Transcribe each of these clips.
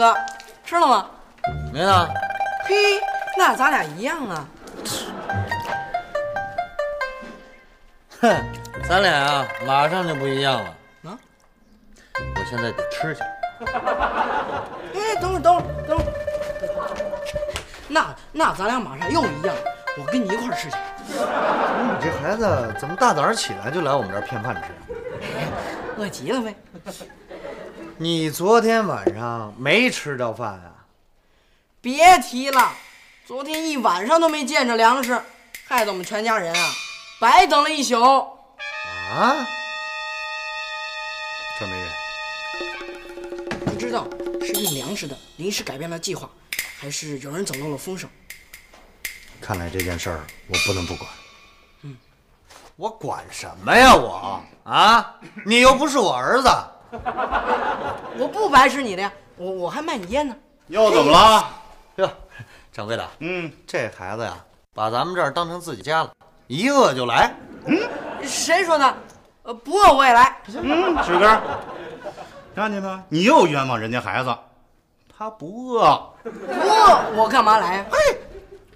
哥，吃了吗？没呢。嘿，那咱俩一样啊。哼，咱俩啊，马上就不一样了。啊？我现在得吃去。哎，等会儿，等会儿，等会儿。那那咱俩马上又一样，我跟你一块儿吃去。你这孩子怎么大早上起来就来我们这儿骗饭吃？饿极了呗。你昨天晚上没吃着饭啊？别提了，昨天一晚上都没见着粮食，害得我们全家人啊白等了一宿。啊？这没人。不知道是运粮食的临时改变了计划，还是有人走漏了风声。看来这件事儿我不能不管。嗯，我管什么呀我啊？你又不是我儿子。我不白吃你的呀，我我还卖你烟呢。又怎么了？哟，掌柜的，嗯，这孩子呀，把咱们这儿当成自己家了，一饿就来。嗯，谁说的？呃，不饿我也来。嗯，水根，看见没？你又冤枉人家孩子，他不饿。不饿我干嘛来呀？嘿，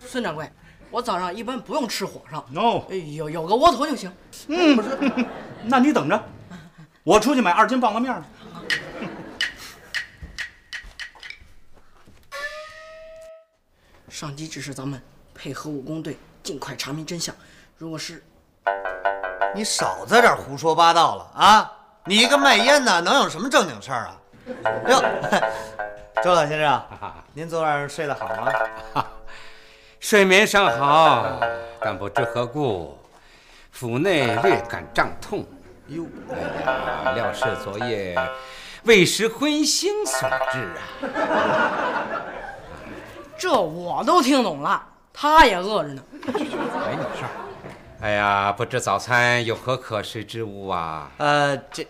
孙掌柜，我早上一般不用吃火烧。no，有有个窝头就行。嗯，不是那你等着，我出去买二斤棒子面去。上级指示咱们配合武工队，尽快查明真相。如果是你少在这儿胡说八道了啊！你一个卖烟的，能有什么正经事儿啊？哟，周老先生，您昨晚睡得好吗？睡眠尚好，但不知何故，腹内略感胀痛。哟，哎呀，料是昨夜未食荤腥所致啊！这我都听懂了，他也饿着呢。没你事儿。哎呀，不知早餐有何可食之物啊？呃，这，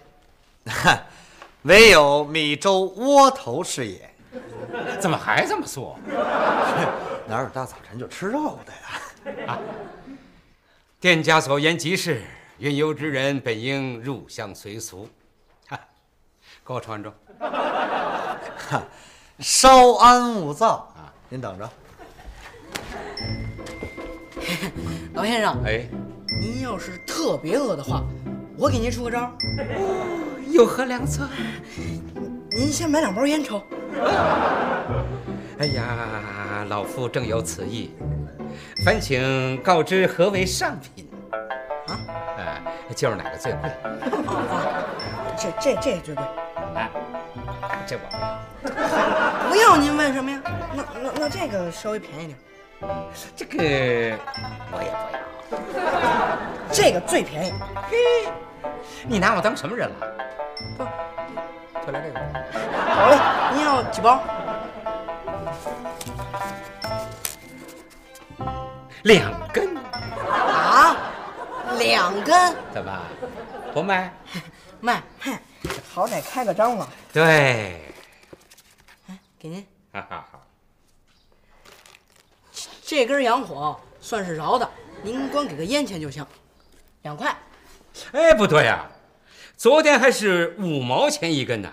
唯有米粥窝头是也。怎么还这么说？哪有大早晨就吃肉的呀？啊，店家所言极是，云游之人本应入乡随俗。哈，给我穿着。稍安勿躁啊，您等着。老先生，哎，您要是特别饿的话，我给您出个招。有何良策？您先买两包烟抽。哎呀，老夫正有此意，烦请告知何为上品？就是哪个最贵？啊，这这这最贵。哎，这我不要。不要您问什么呀？那那那这个稍微便宜点。这个我也不要。这个最便宜。嘿，你拿我当什么人了？不，就来这个。好嘞，您要几包？两根。啊？两根？怎么不卖？卖，哼，好歹开个张嘛。对。哎，给您。哈哈哈。这根洋火算是饶的，您光给个烟钱就行，两块。哎，不对呀、啊，昨天还是五毛钱一根呢。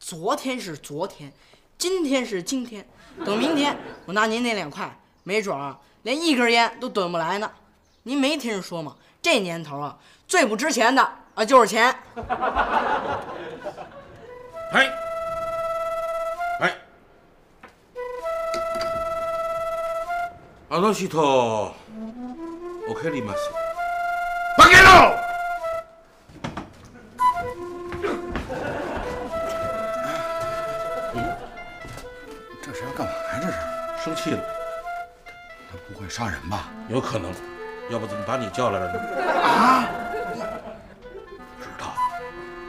昨天是昨天，今天是今天，等明天我拿您那两块，没准儿连一根烟都蹲不来呢。您没听人说吗？这年头啊，最不值钱的啊就是钱。哎，哎。あの人、お帰ります。バカ野郎！这是要干嘛呀？这是生气了？他不会杀人吧？有可能， 要不怎么把你叫来了呢？啊！知道，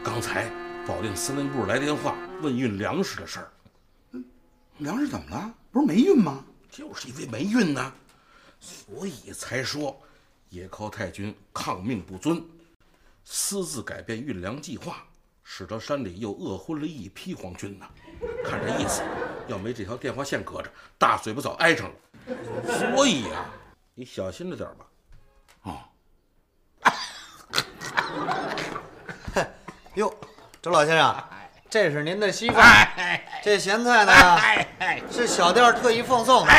刚才保定司令部来电话问运粮食的事儿。粮食怎么了？不是没运吗？就是因为没运呢，所以才说野尻太君抗命不遵，私自改变运粮计划，使得山里又饿昏了一批皇军呢。看这意思，要没这条电话线隔着，大嘴巴早挨上了。所以呀、啊，你小心着点吧。哟，周老先生，这是您的稀饭，哎这咸菜呢哎哎是小店特意奉送的，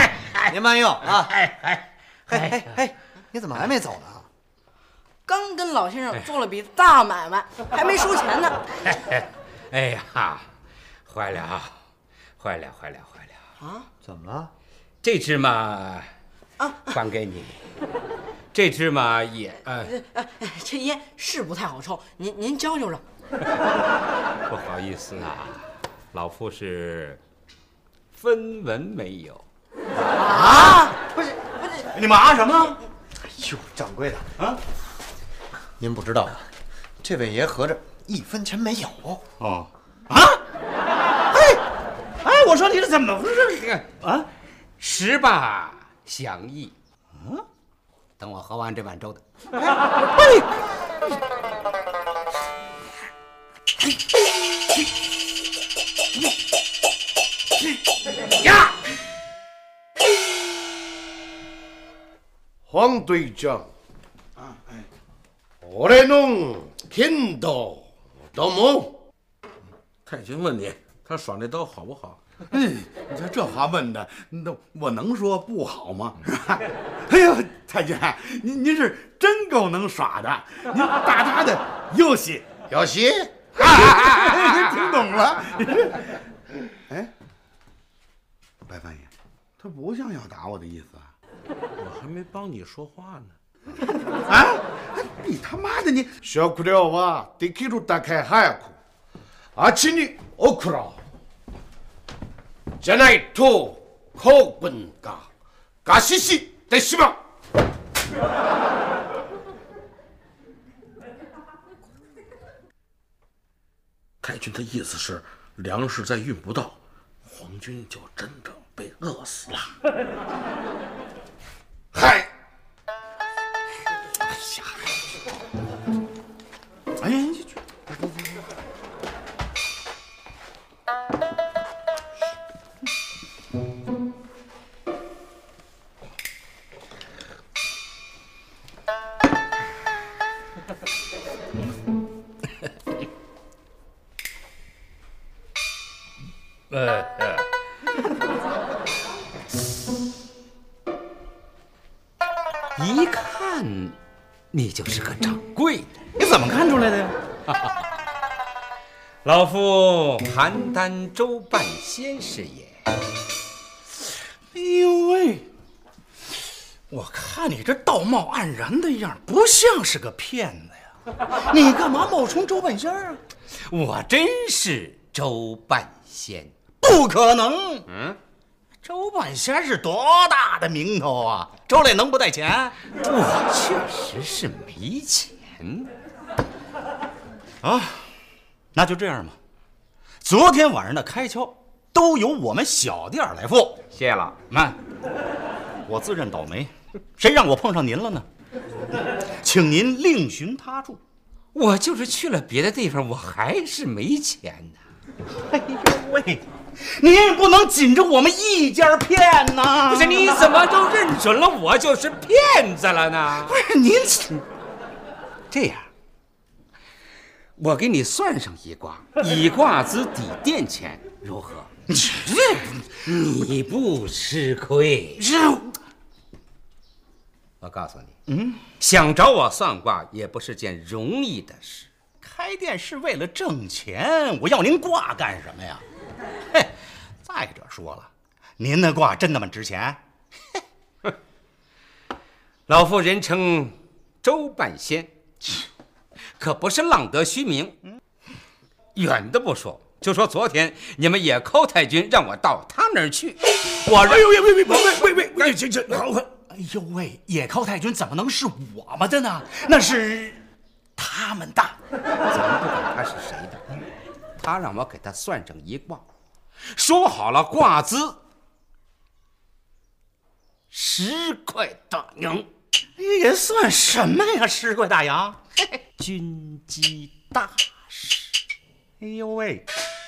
您慢用啊。哎哎嘿嘿嘿，你怎么还没走呢？刚跟老先生做了笔大买卖，还没收钱呢。哎呀，坏了，坏了，坏了，坏了！啊怎么了？这只嘛，啊！还给你。这只嘛也呃，哎哎，这烟是不太好抽，您您教教着。不好意思啊，老夫是分文没有。啊，不是不是，你骂什么？哎呦，掌柜的啊，您不知道啊，这位爷合着一分钱没有。哦，啊，哎，哎，我说你这怎么回事？啊，十八相宜。嗯，等我喝完这碗粥的。呀！黄队长，俺の剣道どうも。太君问你，他耍那刀好不好？嗯，你说这话问的，那我能说不好吗？哎呦，太君，您您是真够能耍的，您大大的游戏，有戏？ 听懂了。哎，白翻译，他不像要打我的意思啊！我还没帮你说话呢。啊，你他妈的你！食料はできるだけ早くあっちに送ろう。じゃないと興奮が餓死してしまう。 太君的意思是，粮食再运不到，皇军就真的被饿死了。嗨一看你就是个掌柜的。你怎么看出来的呀？老夫邯郸周半仙是也。哎呦喂！我看你这道貌岸然的样，不像是个骗子呀。你干嘛冒充周半仙啊？我真是周半仙。不可能！嗯，周半仙是多大的名头啊？周磊能不带钱我确实是没钱。啊？那就这样吧。昨天晚上的开销都由我们小店来付。谢了。慢，我自认倒霉，谁让我碰上您了呢？请您另寻他处。我就是去了别的地方，我还是没钱呢。哎呦喂，您也不能紧着我们一家骗呐！不是，你怎么就认准了我就是骗子了呢？不是您这样，我给你算上一卦，以卦资抵店钱，如何？你不吃亏。这我告诉你，嗯，想找我算卦也不是件容易的事。开店是为了挣钱，我要您卦干什么呀？嘿，再者说了，您那卦真那么值钱？老夫人称周半仙，可不是浪得虚名。远的不说，就说昨天你们野寇太君让我到他那儿去，我哎呦喂喂喂喂喂喂喂，这这好，哎呦喂，野寇太君怎么能是我们的呢？那是他们的。怎么不管他是谁的？他让我给他算上一卦，说好了挂资十块大洋。也算什么呀，十块大洋？军机大事。哎呦喂，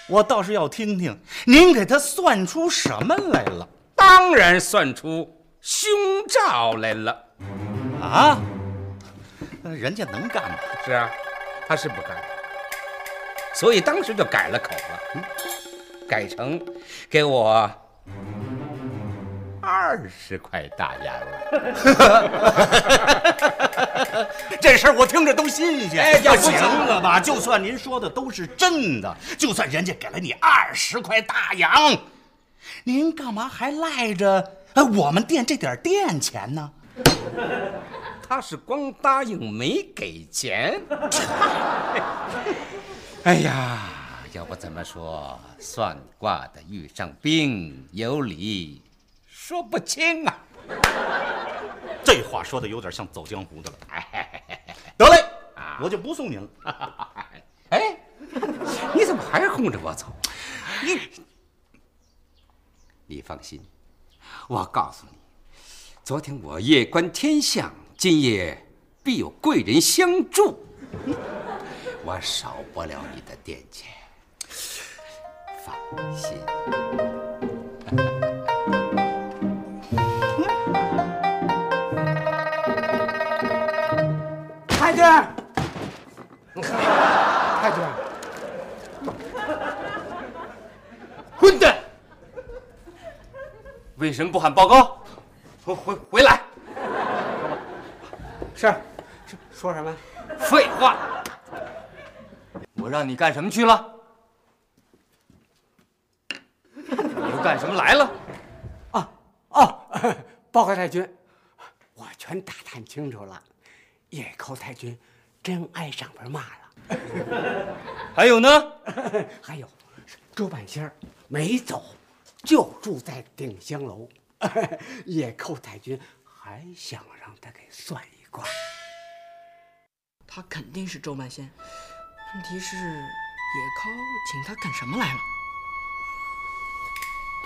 我倒是要听听您给他算出什么来了当然算出胸罩来了。啊？那人家能干吗？是啊，他是不干。所以当时就改了口了，嗯改成给我二十块大洋了。这事儿我听着都新鲜。哎要不行了吧？就算您说的都是真的，就算人家给了你二十块大洋，您干嘛还赖着呃我们店这点店钱呢？他是光答应没给钱。哎呀，要不怎么说算卦的遇上兵，有理说不清啊。这话说的有点像走江湖的了。得嘞，我就不送您了。哎，你怎么还是哄着我走？你，你放心，我告诉你，昨天我夜观天象，今夜必有贵人相助，我少不了你的店钱，放心。太君，太君，混蛋！为什么不喊报告？回回回来！是，是说什么？废话！我让你干什么去了？你又干什么来了？啊哦，报告太君，我全打探清楚了，野寇太君真挨上边骂了。还有呢？还有，周半仙儿没走，就住在鼎香楼。野寇太君还想让他给算一卦。他肯定是周半仙，问题是野尻请他干什么来了？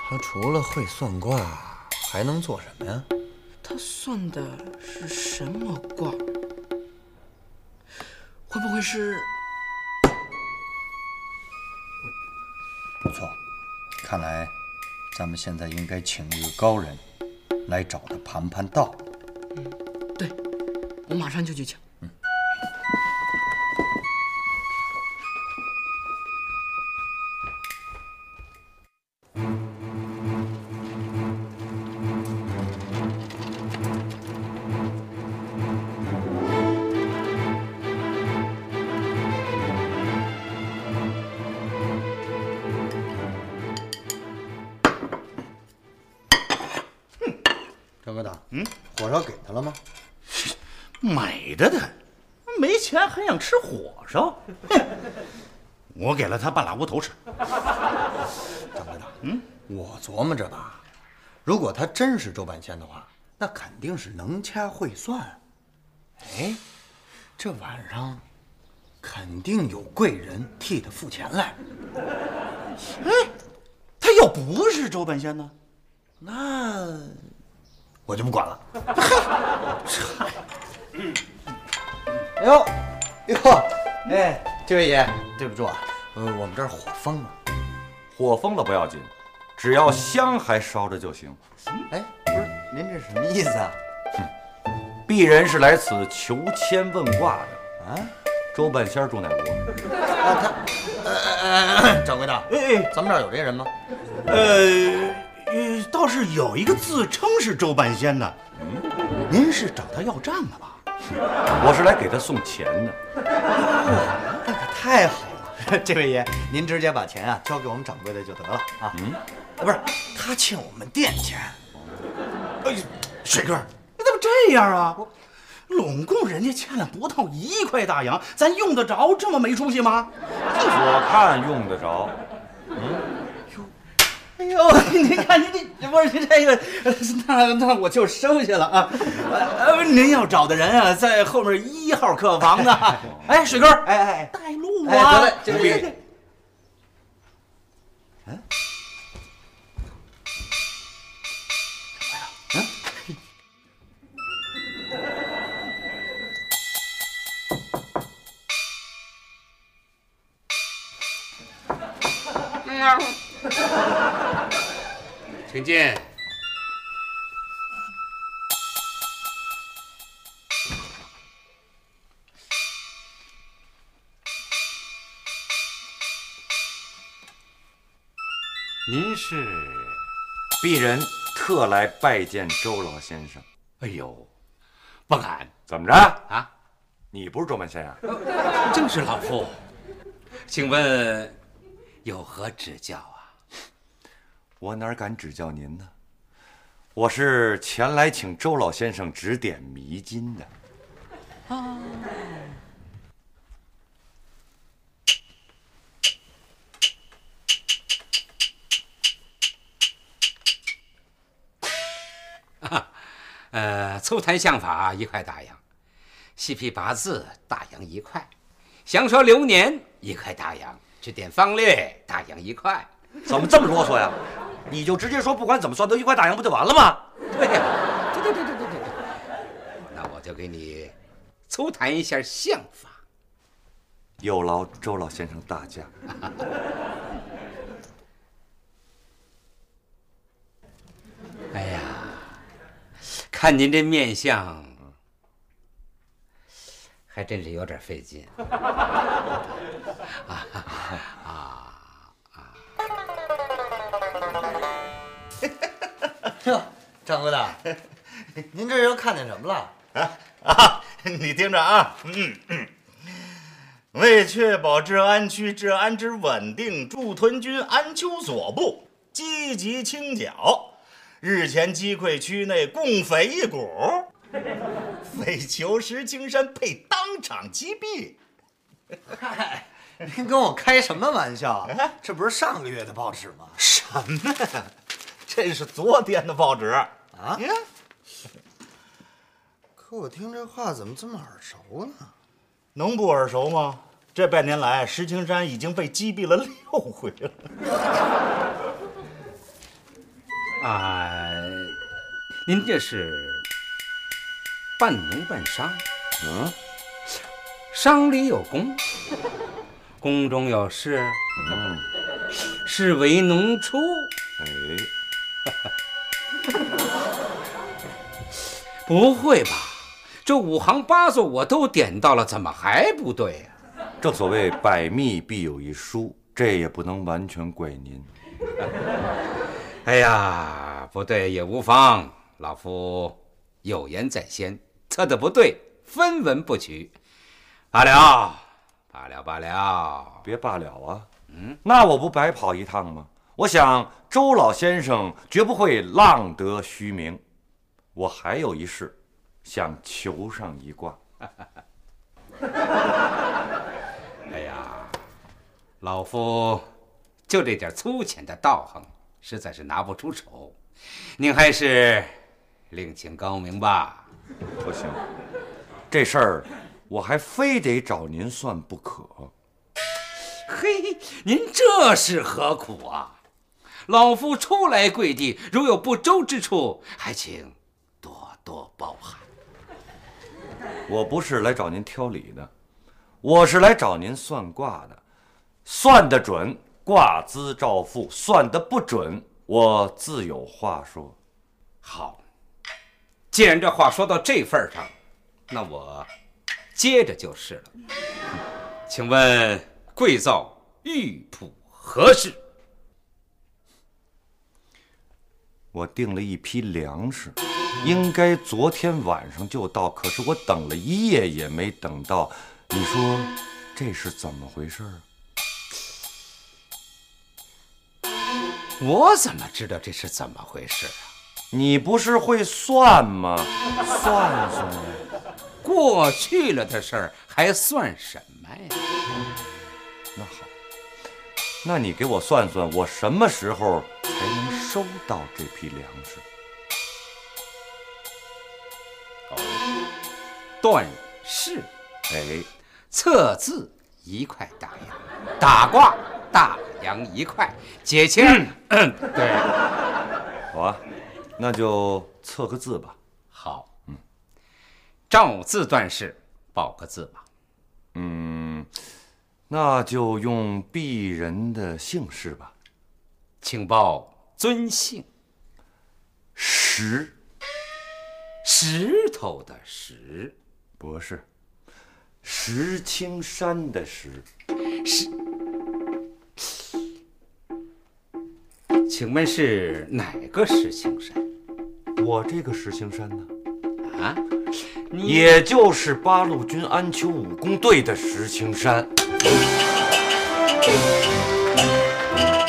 他除了会算卦，还能做什么呀？他算的是什么卦？会不会是？不错，看来咱们现在应该请一个高人来找他盘盘道。嗯对，我马上就去请。我给了他半拉窝头吃。张科长，嗯，我琢磨着吧，如果他真是周半仙的话，那肯定是能掐会算。哎，这晚上肯定有贵人替他付钱来。哎，他要不是周半仙呢？那我就不管了。哎呦，哎呦，哎，这位爷，对不住啊，呃，我们这儿火封了。火封了不要紧，只要香还烧着就行。哎，不是，您这什么意思啊？鄙人是来此求签问卦的啊。周半仙住哪屋？啊，他，呃掌柜的，哎哎，咱们这儿有这人吗？呃，呃，倒是有一个自称是周半仙的。嗯，您是找他要账的吧？我是来给他送钱的。太好了，这位爷，您直接把钱啊交给我们掌柜的就得了啊。嗯，啊，不是，他欠我们店钱。哎呦，水哥，你怎么这样啊？我拢共人家欠了不到一块大洋，咱用得着这么没出息吗？我看用得着。嗯哎呦，您看您这不是您这个，那那我就收下了啊。呃，您要找的人啊，在后面一号客房呢。哎，水哥，哎哎哎，带路哎啊！得嘞这不位请进。是，鄙人特来拜见周老先生。哎呦，不敢怎么着？啊！你不是周半仙啊？正是老夫，请问有何指教啊？我哪敢指教您呢？我是前来请周老先生指点迷津的。呃，粗谈相法一块大洋，细批八字大洋一块，详说流年一块大洋，指点方略大洋一块。怎么这么啰嗦呀？你就直接说，不管怎么算都一块大洋，不就完了吗？对呀、对对对对对对对。那我就给你粗谈一下相法。有劳周老先生大驾。哎呀，看您这面相，还真是有点费劲。啊啊啊哟，掌柜的，您这又看见什么了？啊，你听着啊，嗯嗯，为确保治安区治安之稳定，驻屯军安丘所部积极清剿。日前击溃区内共匪一股，匪求石青山被当场击毙。嗨，您跟我开什么玩笑啊？这不是上个月的报纸吗？什么呀？这是昨天的报纸啊呀可我听这话怎么这么耳熟呢？能不耳熟吗？这半年来，石青山已经被击毙了六回了。啊，您这是半农半商，嗯，商里有公，宫中有事，嗯，是为农出。哎，不会吧？这五行八作我都点到了，怎么还不对呀、正所谓百密必有一疏，这也不能完全怪您。哎呀，不对也无妨，老夫有言在先，测的不对，分文不取。罢了，罢了，罢了。别罢了啊！嗯，那我不白跑一趟吗？我想周老先生绝不会浪得虚名。我还有一事，想求上一卦。哎呀，老夫就这点粗浅的道行，实在是拿不出手。您还是另请高明吧。不行，这事儿我还非得找您算不可。嘿，您这是何苦啊？老夫初来贵地，如有不周之处，还请多多包涵。我不是来找您挑理的，我是来找您算卦的。算得准，卦资照付；算得不准，我自有话说。好，既然这话说到这份上，那我接着就是了。请问贵造玉璞何事？我订了一批粮食，应该昨天晚上就到，可是我等了一夜也没等到。你说这是怎么回事啊？我怎么知道这是怎么回事啊？你不是会算吗？算算呀。过去了的事儿还算什么呀？那好，那你给我算算，我什么时候才能收到这批粮食？断事，哎，测字一块大洋，打卦大洋一块，解签。嗯，对，好啊，那就测个字吧。好，嗯，照字断事，报个字吧。嗯，那就用鄙人的姓氏吧。请报尊姓。石，石头的石，不是，石青山的石石。请问是哪个石青山？我这个石青山呢？啊，也就是八路军安丘武工队的石青山。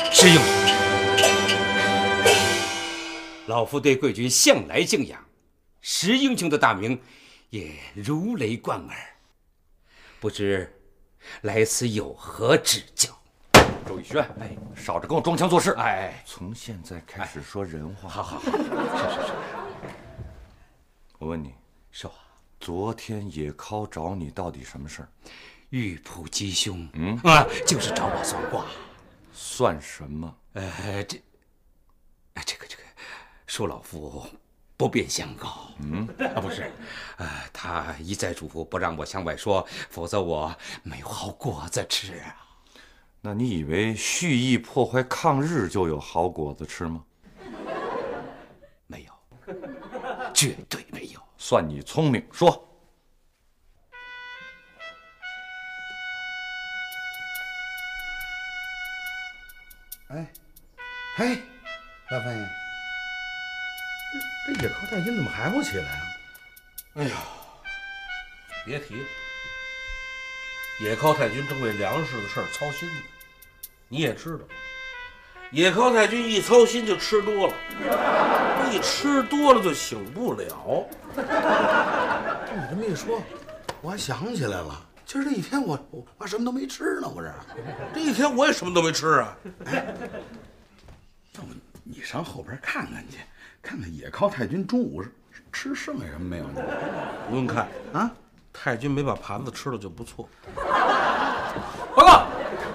石英雄，老夫对贵军向来敬仰，石英雄的大名也如雷贯耳。不知来此有何指教？周逸轩，哎，少着跟我装腔作势。哎，从现在开始说人话。好好好，是是是。我问你，少啊，昨天野尻找你到底什么事儿？玉仆吉凶，嗯啊，就是找我算卦。算什么？呃，这，哎，这个这个，恕老夫不便相告。嗯，啊，不是，呃，他一再嘱咐不让我向外说，否则我没有好果子吃啊。那你以为蓄意破坏抗日就有好果子吃吗？没有，绝对没有。算你聪明，说。哎，哎，老范爷，这这野尻太君怎么还不起来啊？哎呀，别提，野尻太君正为粮食的事儿操心呢。你也知道，野尻太君一操心就吃多了，一吃多了就醒不了。你这么一说，我还想起来了。今儿这一天我我我什么都没吃呢，我这这一天我也什么都没吃啊。哎，要不你上后边看看去，看看野尻太君中午吃剩下什么没有？不用看啊，太君没把盘子吃了就不错。报告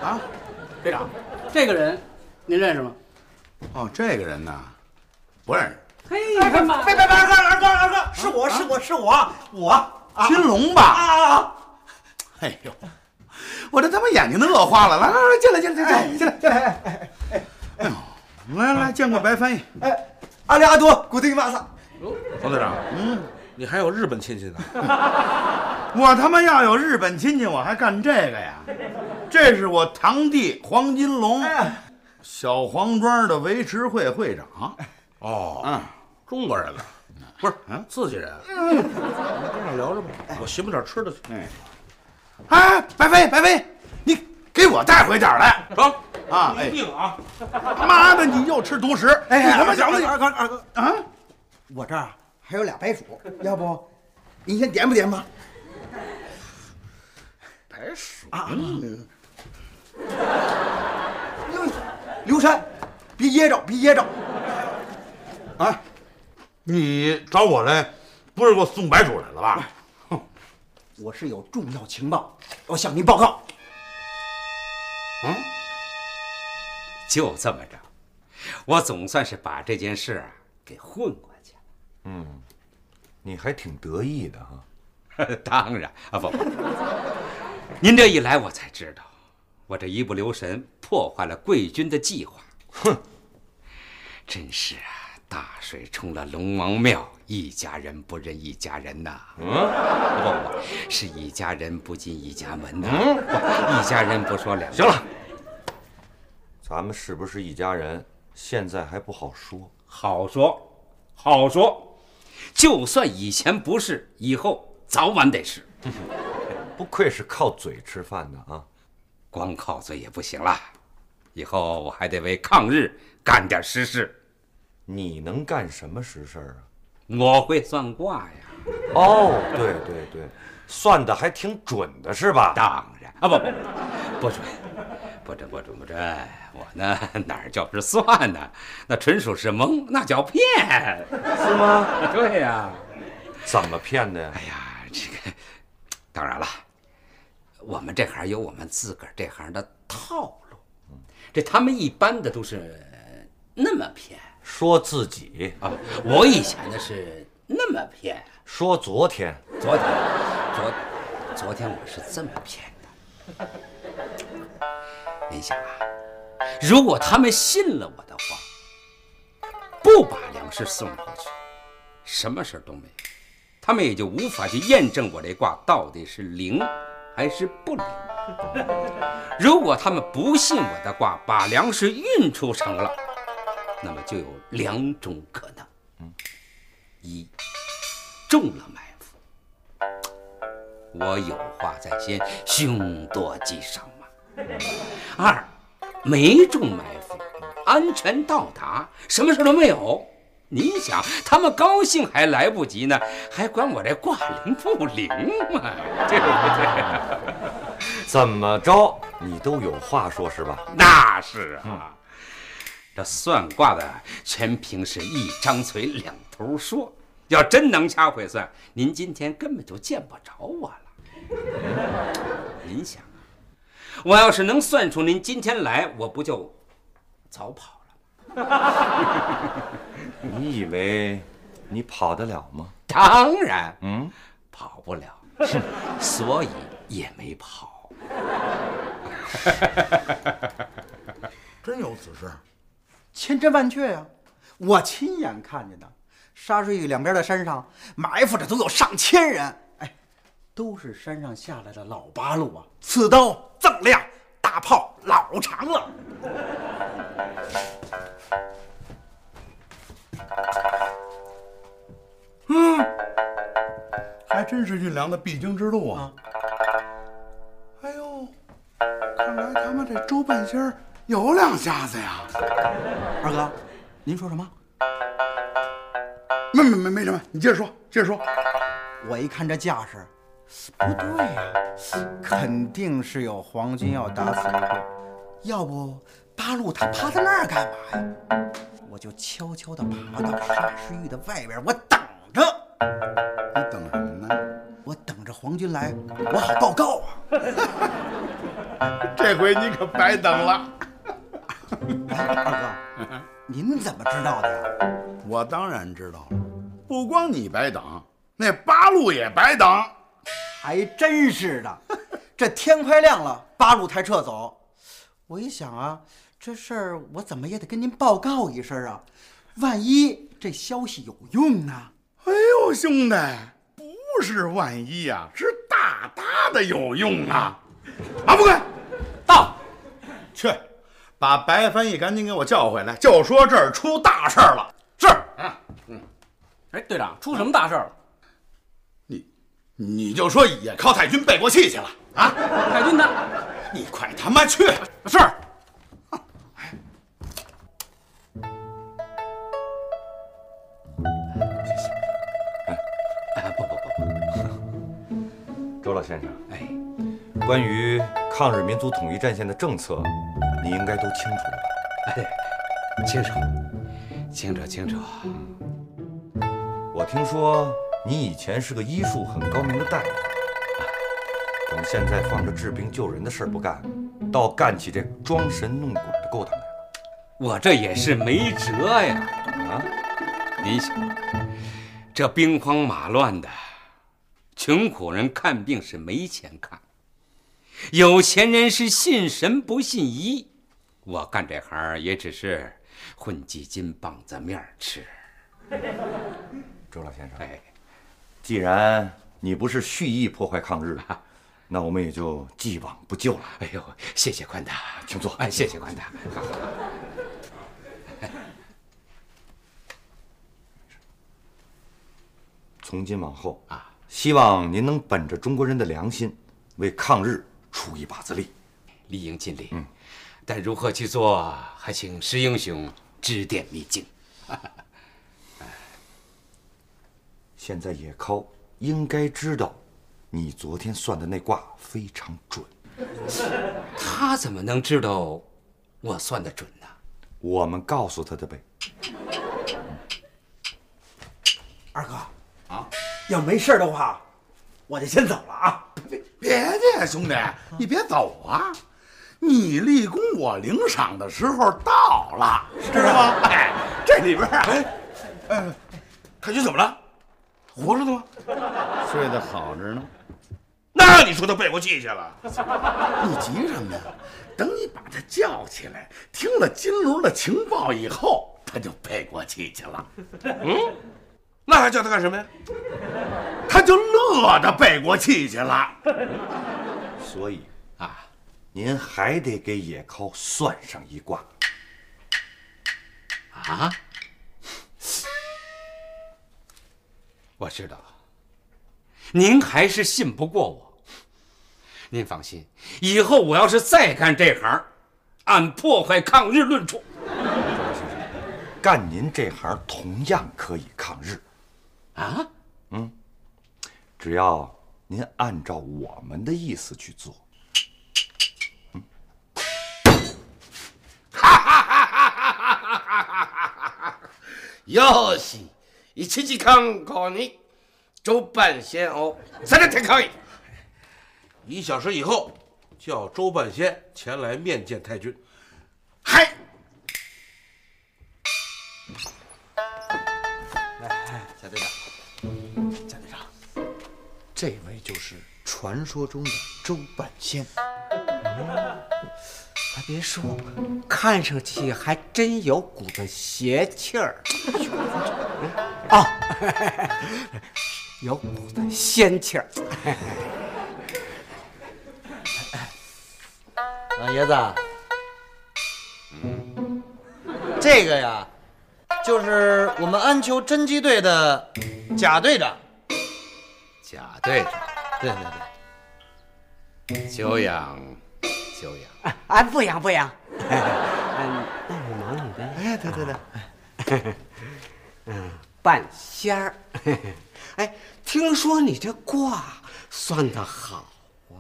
啊，队长，这个人您认识吗？哦，这个人呢，不认识。嘿，你看吧，别别别，二哥二哥二哥，是我是我是我我金龙吧？啊！哎呦，我这他妈眼睛都乐花了！来来来，进来进来进来进来进来！哎哎哎呦，来来见过白翻译。哎，阿里阿多，古丁瓦萨。冯队长，嗯，你还有日本亲戚呢？我他妈要有日本亲戚，我还干这个呀？这是我堂弟黄金龙，小黄庄的维持会会长。哦，嗯，中国人了，不是，嗯，自己人。嗯，跟那聊着吧，我寻摸点吃的去。哎。哎，白飞，白飞，你给我带回点来，成啊！哎，定啊！他妈的，你又吃独食！哎，你他妈想二哥二哥啊！我这儿还有俩白薯，要不您先点吧点吧？白薯啊！刘山，别噎着，别噎着！啊，你找我来，不是给我送白薯来了吧？我是有重要情报要向您报告。嗯，就这么着，我总算是把这件事啊给混过去了。嗯，你还挺得意的哈。当然啊，不不，您这一来，我才知道，我这一不留神破坏了贵军的计划。哼，真是啊。大水冲了龙王庙，一家人不认一家人呐！嗯，不不，是一家人不进一家门呐！嗯，一家人不说两。行了，咱们是不是一家人？现在还不好说。好说，好说。就算以前不是，以后早晚得吃。不愧是靠嘴吃饭的啊！光靠嘴也不行了，以后我还得为抗日干点实事。你能干什么实事啊？我会算卦呀。哦，对对对，算的还挺准的，是吧？当然啊，不不不准，不准不准不准。我呢 哪儿叫是算呢？那纯属是蒙，那叫骗，是吗？对呀。怎么骗的呀？哎呀，这个当然了，我们这行有我们自个儿这行的套路。这他们一般的都是那么骗。说自己啊，我以前的是那么骗。说昨天，昨天，昨，昨天我是这么骗的。您想啊，如果他们信了我的话，不把粮食送过去，什么事都没有，他们也就无法去验证我这卦到底是灵还是不灵。如果他们不信我的卦，把粮食运出城了。那么就有两种可能：一中了埋伏，我有话在先，凶多吉少嘛；二没中埋伏，安全到达，什么事都没有。你想，他们高兴还来不及呢，还管我这挂铃不灵嘛？对不对？怎么着，你都有话说是吧？那是啊，这算卦的全凭是一张嘴两头说。要真能掐会算，您今天根本就见不着我了。您想啊，我要是能算出您今天来，我不就早跑了吗？你以为你跑得了吗？当然，嗯，跑不了，所以也没跑。真有此事？千真万确呀、我亲眼看见的。沙水峪两边的山上埋伏着都有上千人，哎，都是山上下来的老八路啊，刺刀锃亮，大炮老长了。嗯，还真是运粮的必经之路啊！哎呦，看来他们这周半仙儿有两下子呀！二哥，您说什么？没没没没什么，你接着说，接着说。我一看这架势，不对呀、肯定是有皇军要打死一个，要不八路他趴在那儿干嘛呀？我就悄悄地爬到沙石峪的外边，我等着。你等什么呢？我等着皇军来，我好报告啊！这回你可白等了。哎，二哥，您怎么知道的呀？我当然知道了，不光你白等，那八路也白等。还真是的，这天快亮了，八路才撤走。我一想啊，这事儿我怎么也得跟您报告一声啊，万一这消息有用呢？哎呦，兄弟，不是万一呀、是大大的有用啊！马不贵，到，去，把白翻译赶紧给我叫回来，就说这儿出大事儿了。是，嗯哎，队长，出什么大事儿了？你你就说野靠太君背过气去了啊！太君他，你快他妈去！是。老先生，哎，关于抗日民族统一战线的政策，你应该都清楚了吧？哎，清楚，清楚，清楚。我听说你以前是个医术很高明的大夫，怎么现在放着治病救人的事儿不干，倒干起这装神弄鬼的勾当来了？我这也是没辙呀！啊，您想，这兵荒马乱的，穷苦人看病是没钱看，有钱人是信神不信医。我干这行也只是混几斤棒子面儿吃。周老先生，哎，既然你不是蓄意破坏抗日，那我们也就既往不咎了。哎呦，谢谢宽大，请坐。哎，谢谢宽大。好 从今往后啊，希望您能本着中国人的良心，为抗日出一把子力。理应尽力。嗯，但如何去做，还请石英雄指点迷津。现在野尻应该知道，你昨天算的那卦非常准。他怎么能知道我算的准呢？我们告诉他的呗。二哥啊，要没事的话，我就先走了啊。别别介，兄弟，你别走啊！你立功，我领赏的时候到了，知道吗？哎，这里边啊，哎，哎，太君怎么了？活着呢吗？睡得好着呢。那你说他背过气去了？你急什么呀？等你把他叫起来，听了金龙的情报以后，他就背过气去了。嗯，那还叫他干什么呀？他就乐得背过气去了。所以啊，您还得给野尻算上一卦。啊？啊？我知道，您还是信不过我。您放心，以后我要是再干这行，按破坏抗日论处。干您这行同样可以抗日，啊？嗯，只要您按照我们的意思去做。よし、一時間後に周半仙をされてこい。一小时以后，叫周半仙前来面见太君。嗨， 这位就是传说中的周半仙。还 别说，看上去还真有股子邪气儿。哦，有股子仙气儿。老爷子，这个呀，就是我们安丘侦缉队的贾队长。贾队长，对对对，久仰久仰。啊啊，不养不养。嗯，那你忙你的。哎，对对对，嗯，半仙儿。哎，听说你这卦算得好啊。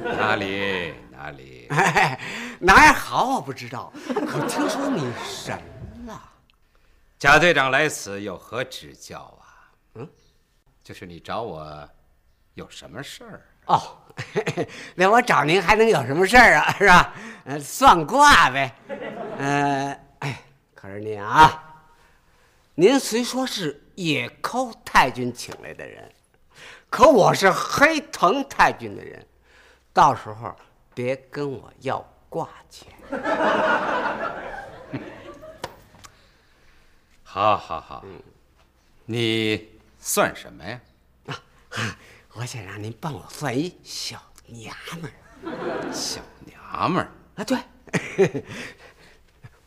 哪里哪里？哎，哪儿好我不知道，可听说你神了。贾队长来此有何指教啊？嗯，就是你找我有什么事儿？哦，那我找您还能有什么事儿啊？是吧？呃，算卦呗。呃，哎，可是您啊，您虽说是野寇太君请来的人，可我是黑藤太君的人，到时候别跟我要卦钱。好，好，好。你算什么呀？啊我想让您帮我算一小娘们儿。小娘们儿啊，对，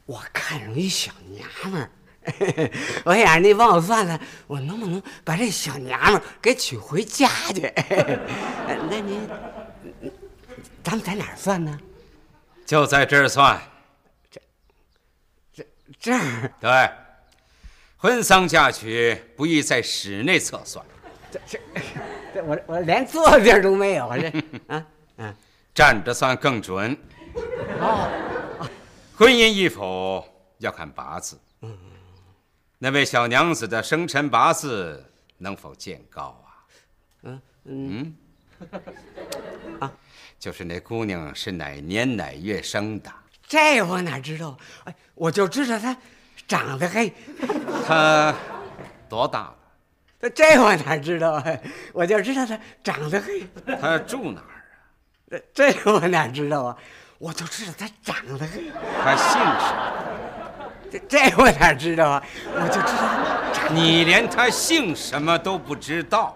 我看上一小娘们儿，我想让您帮我算算，我能不能把这小娘们儿给娶回家去？那您，咱们在哪儿算呢？就在这儿算。这这儿对，婚丧嫁娶不宜在室内测算。这这这我我连坐地儿都没有，这啊啊，站着算更准。哦，婚姻与否要看八字。嗯，那位小娘子的生辰八字能否见高啊？嗯嗯 啊，就是那姑娘是哪年哪月生的？这我哪知道？哎，我就知道她长得黑。他多大了？他这我哪知道啊？我就知道他长得黑。他住哪儿啊？这这我哪知道啊？我就知道他长得黑。他姓什么？这这我哪知道啊？我就知道。你连他姓什么都不知道？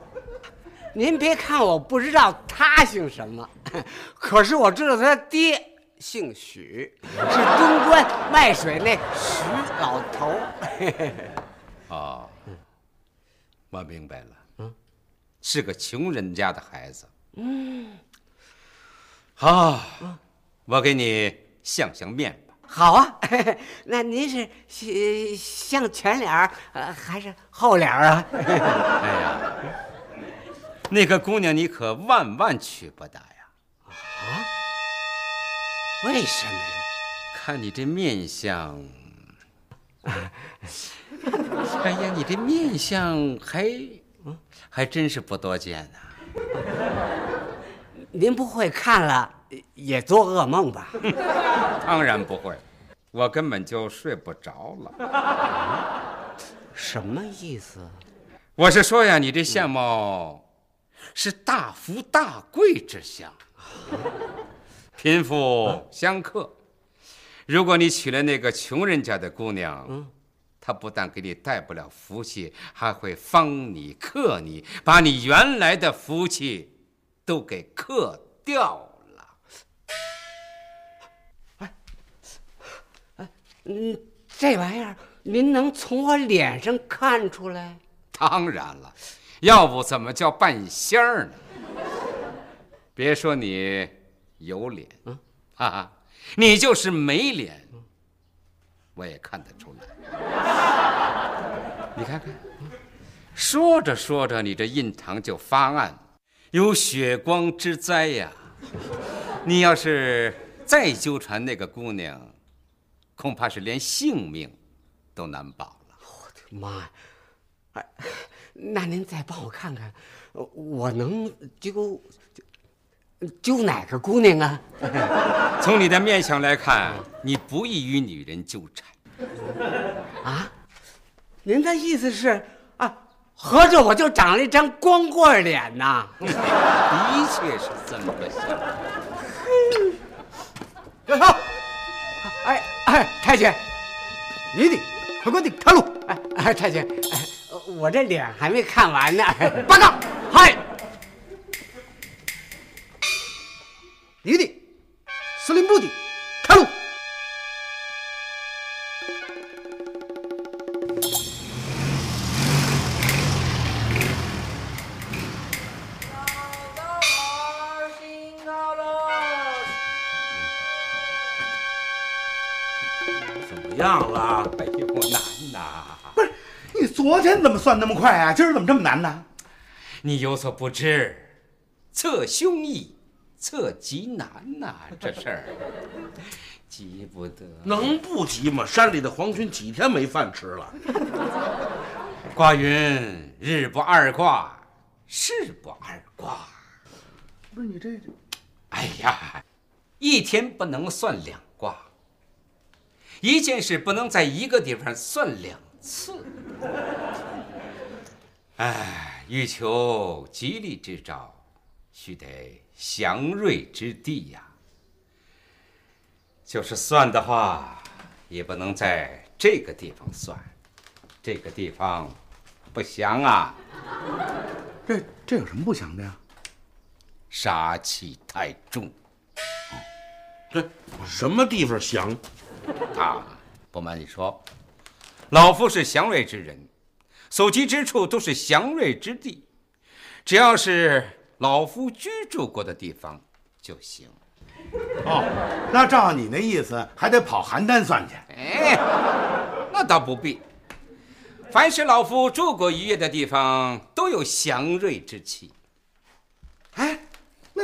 您别看我不知道他姓什么，可是我知道他爹姓许，是东关卖水那许老头。哦。我明白了，嗯，是个穷人家的孩子，嗯，好，我给你相相面吧。好啊，那您是相前脸儿还是后脸儿啊？哎呀，那个姑娘你可万万娶不得？为什么呀？看你这面相。哎呀，你这面相还，还真是不多见呐。您不会看了也做噩梦吧？当然不会，我根本就睡不着了。什么意思？我是说呀，你这相貌是大富大贵之相，贫富相克。如果你娶了那个穷人家的姑娘，嗯。他不但给你带不了福气，还会方你克你，把你原来的福气都给克掉了。哎，哎，嗯，这玩意儿您能从我脸上看出来？当然了，要不怎么叫半仙儿呢？别说你有脸，啊，你就是没脸，我也看得出来。你看看，说着说着，你这印堂就发暗，有血光之灾呀！你要是再纠缠那个姑娘，恐怕是连性命都难保了。我的妈呀！哎，那您再帮我看看，我能揪揪哪个姑娘啊？从你的面相来看，你不易与女人纠缠。啊？您的意思是啊？合着我就长了一张光棍脸呐？的确是这么个想法。哎哎，太君，你的，快快的看路。哎哎，太君，哎，我这脸还没看完呢。报告，你的，司令部的，开路。怎么样了？哎呦，难呐！不是，你昨天怎么算那么快啊？今儿怎么这么难呢？你有所不知，测胸易，测极难呐、这事儿 急不得。能不急吗？山里的皇军几天没饭吃了。挂云日不二卦，事不二卦。不是你这这，哎呀，一天不能算两卦，一件事不能在一个地方算两次。哎，欲求吉利之兆，须得祥瑞之地呀。就是算的话，也不能在这个地方算，这个地方不祥啊，这这有什么不祥的呀？杀气太重。这什么地方祥？啊，不瞒你说，老夫是祥瑞之人，所及之处都是祥瑞之地，只要是老夫居住过的地方就行。哦，那照你那意思，还得跑邯郸算去。哎，那倒不必。凡是老夫住过一夜的地方，都有祥瑞之气。哎，那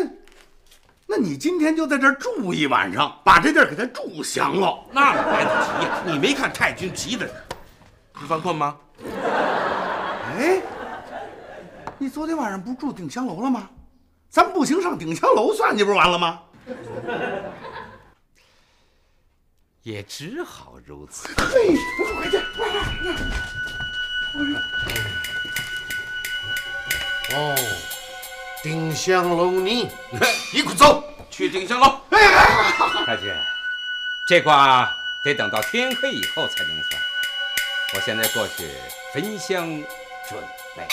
那你今天就在这儿住一晚上，把这地儿给他住祥了。那来得及呀！你没看太君急的，你犯困吗？哎，你昨天晚上不住鼎香楼了吗？咱步行上鼎香楼算计不是完了吗？也只好如此。嘿，快点！哦，丁香楼呢？一块走，去鼎香楼。大姐，这卦得等到天黑以后才能算。我现在过去焚香准备。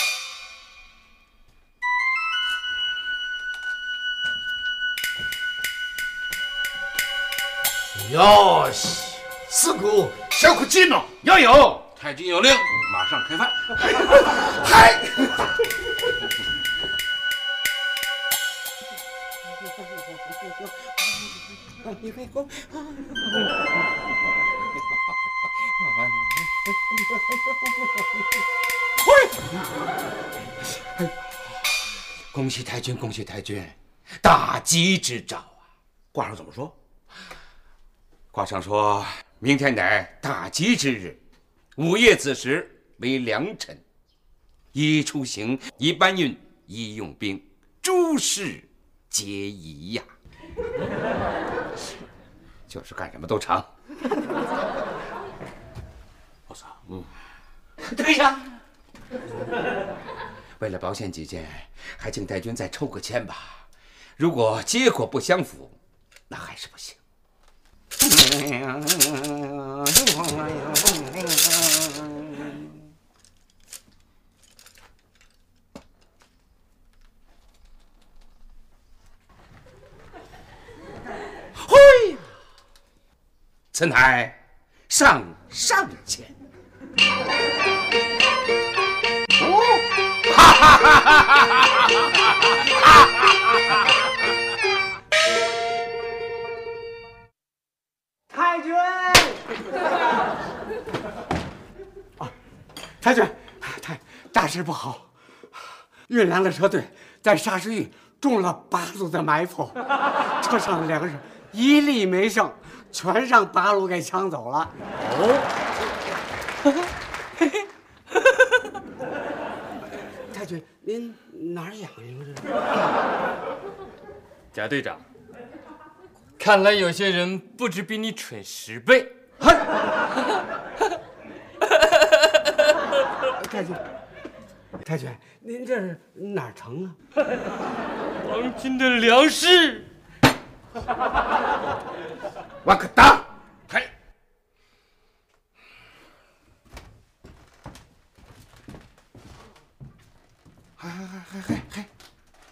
哟西，四姑小可劲哦，要有。太君有令，马上开饭。嗨，恭喜太君，恭喜太君，大吉之兆啊！卦上怎么说？卦上说明天乃大吉之日，午夜子时为良辰，宜出行，宜搬运，宜用兵，诸事皆宜呀。就是干什么都成。我操，嗯，对呀。为了保险起见，还请太君再抽个签吧。如果结果不相符，那还是不行。嘿，陈太上上前。太君，太大事不好！运粮的车队在沙石峪中了八路的埋伏，车上的粮食一粒没剩，全让八路给抢走了。哦，太君，您哪儿痒痒这是？贾队长，看来有些人不止比你蠢十倍。太君，太君，您这是哪儿成啊？黄金的粮食。我可打！嘿，嗨嗨嗨嗨嗨嗨，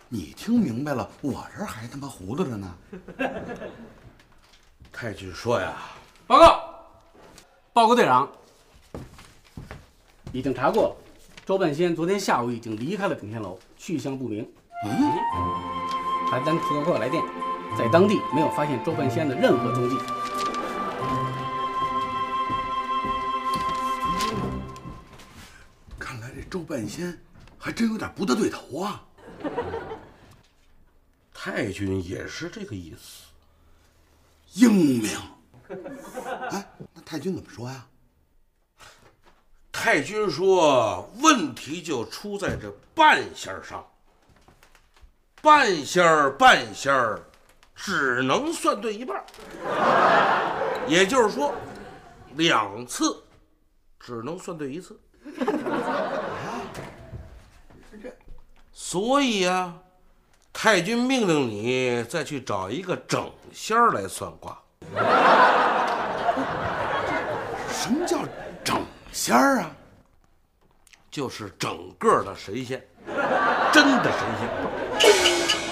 你听明白了，我这儿还他妈糊涂着呢。太君说呀，报告，报告队长，已经查过了，周半仙昨天下午已经离开了顶天楼，去向不明。嗯，还单土狗给我来电，在当地没有发现周半仙的任何踪迹。看来这周半仙还真有点不大对头啊。太君也是这个意思，英明。哎，那太君怎么说呀？太君说，问题就出在这半仙上。半仙儿，半仙儿，只能算对一半，也就是说，两次只能算对一次。所以呀、太君命令你再去找一个整仙儿来算卦。什么叫仙儿啊？就是整个的神仙，真的神仙。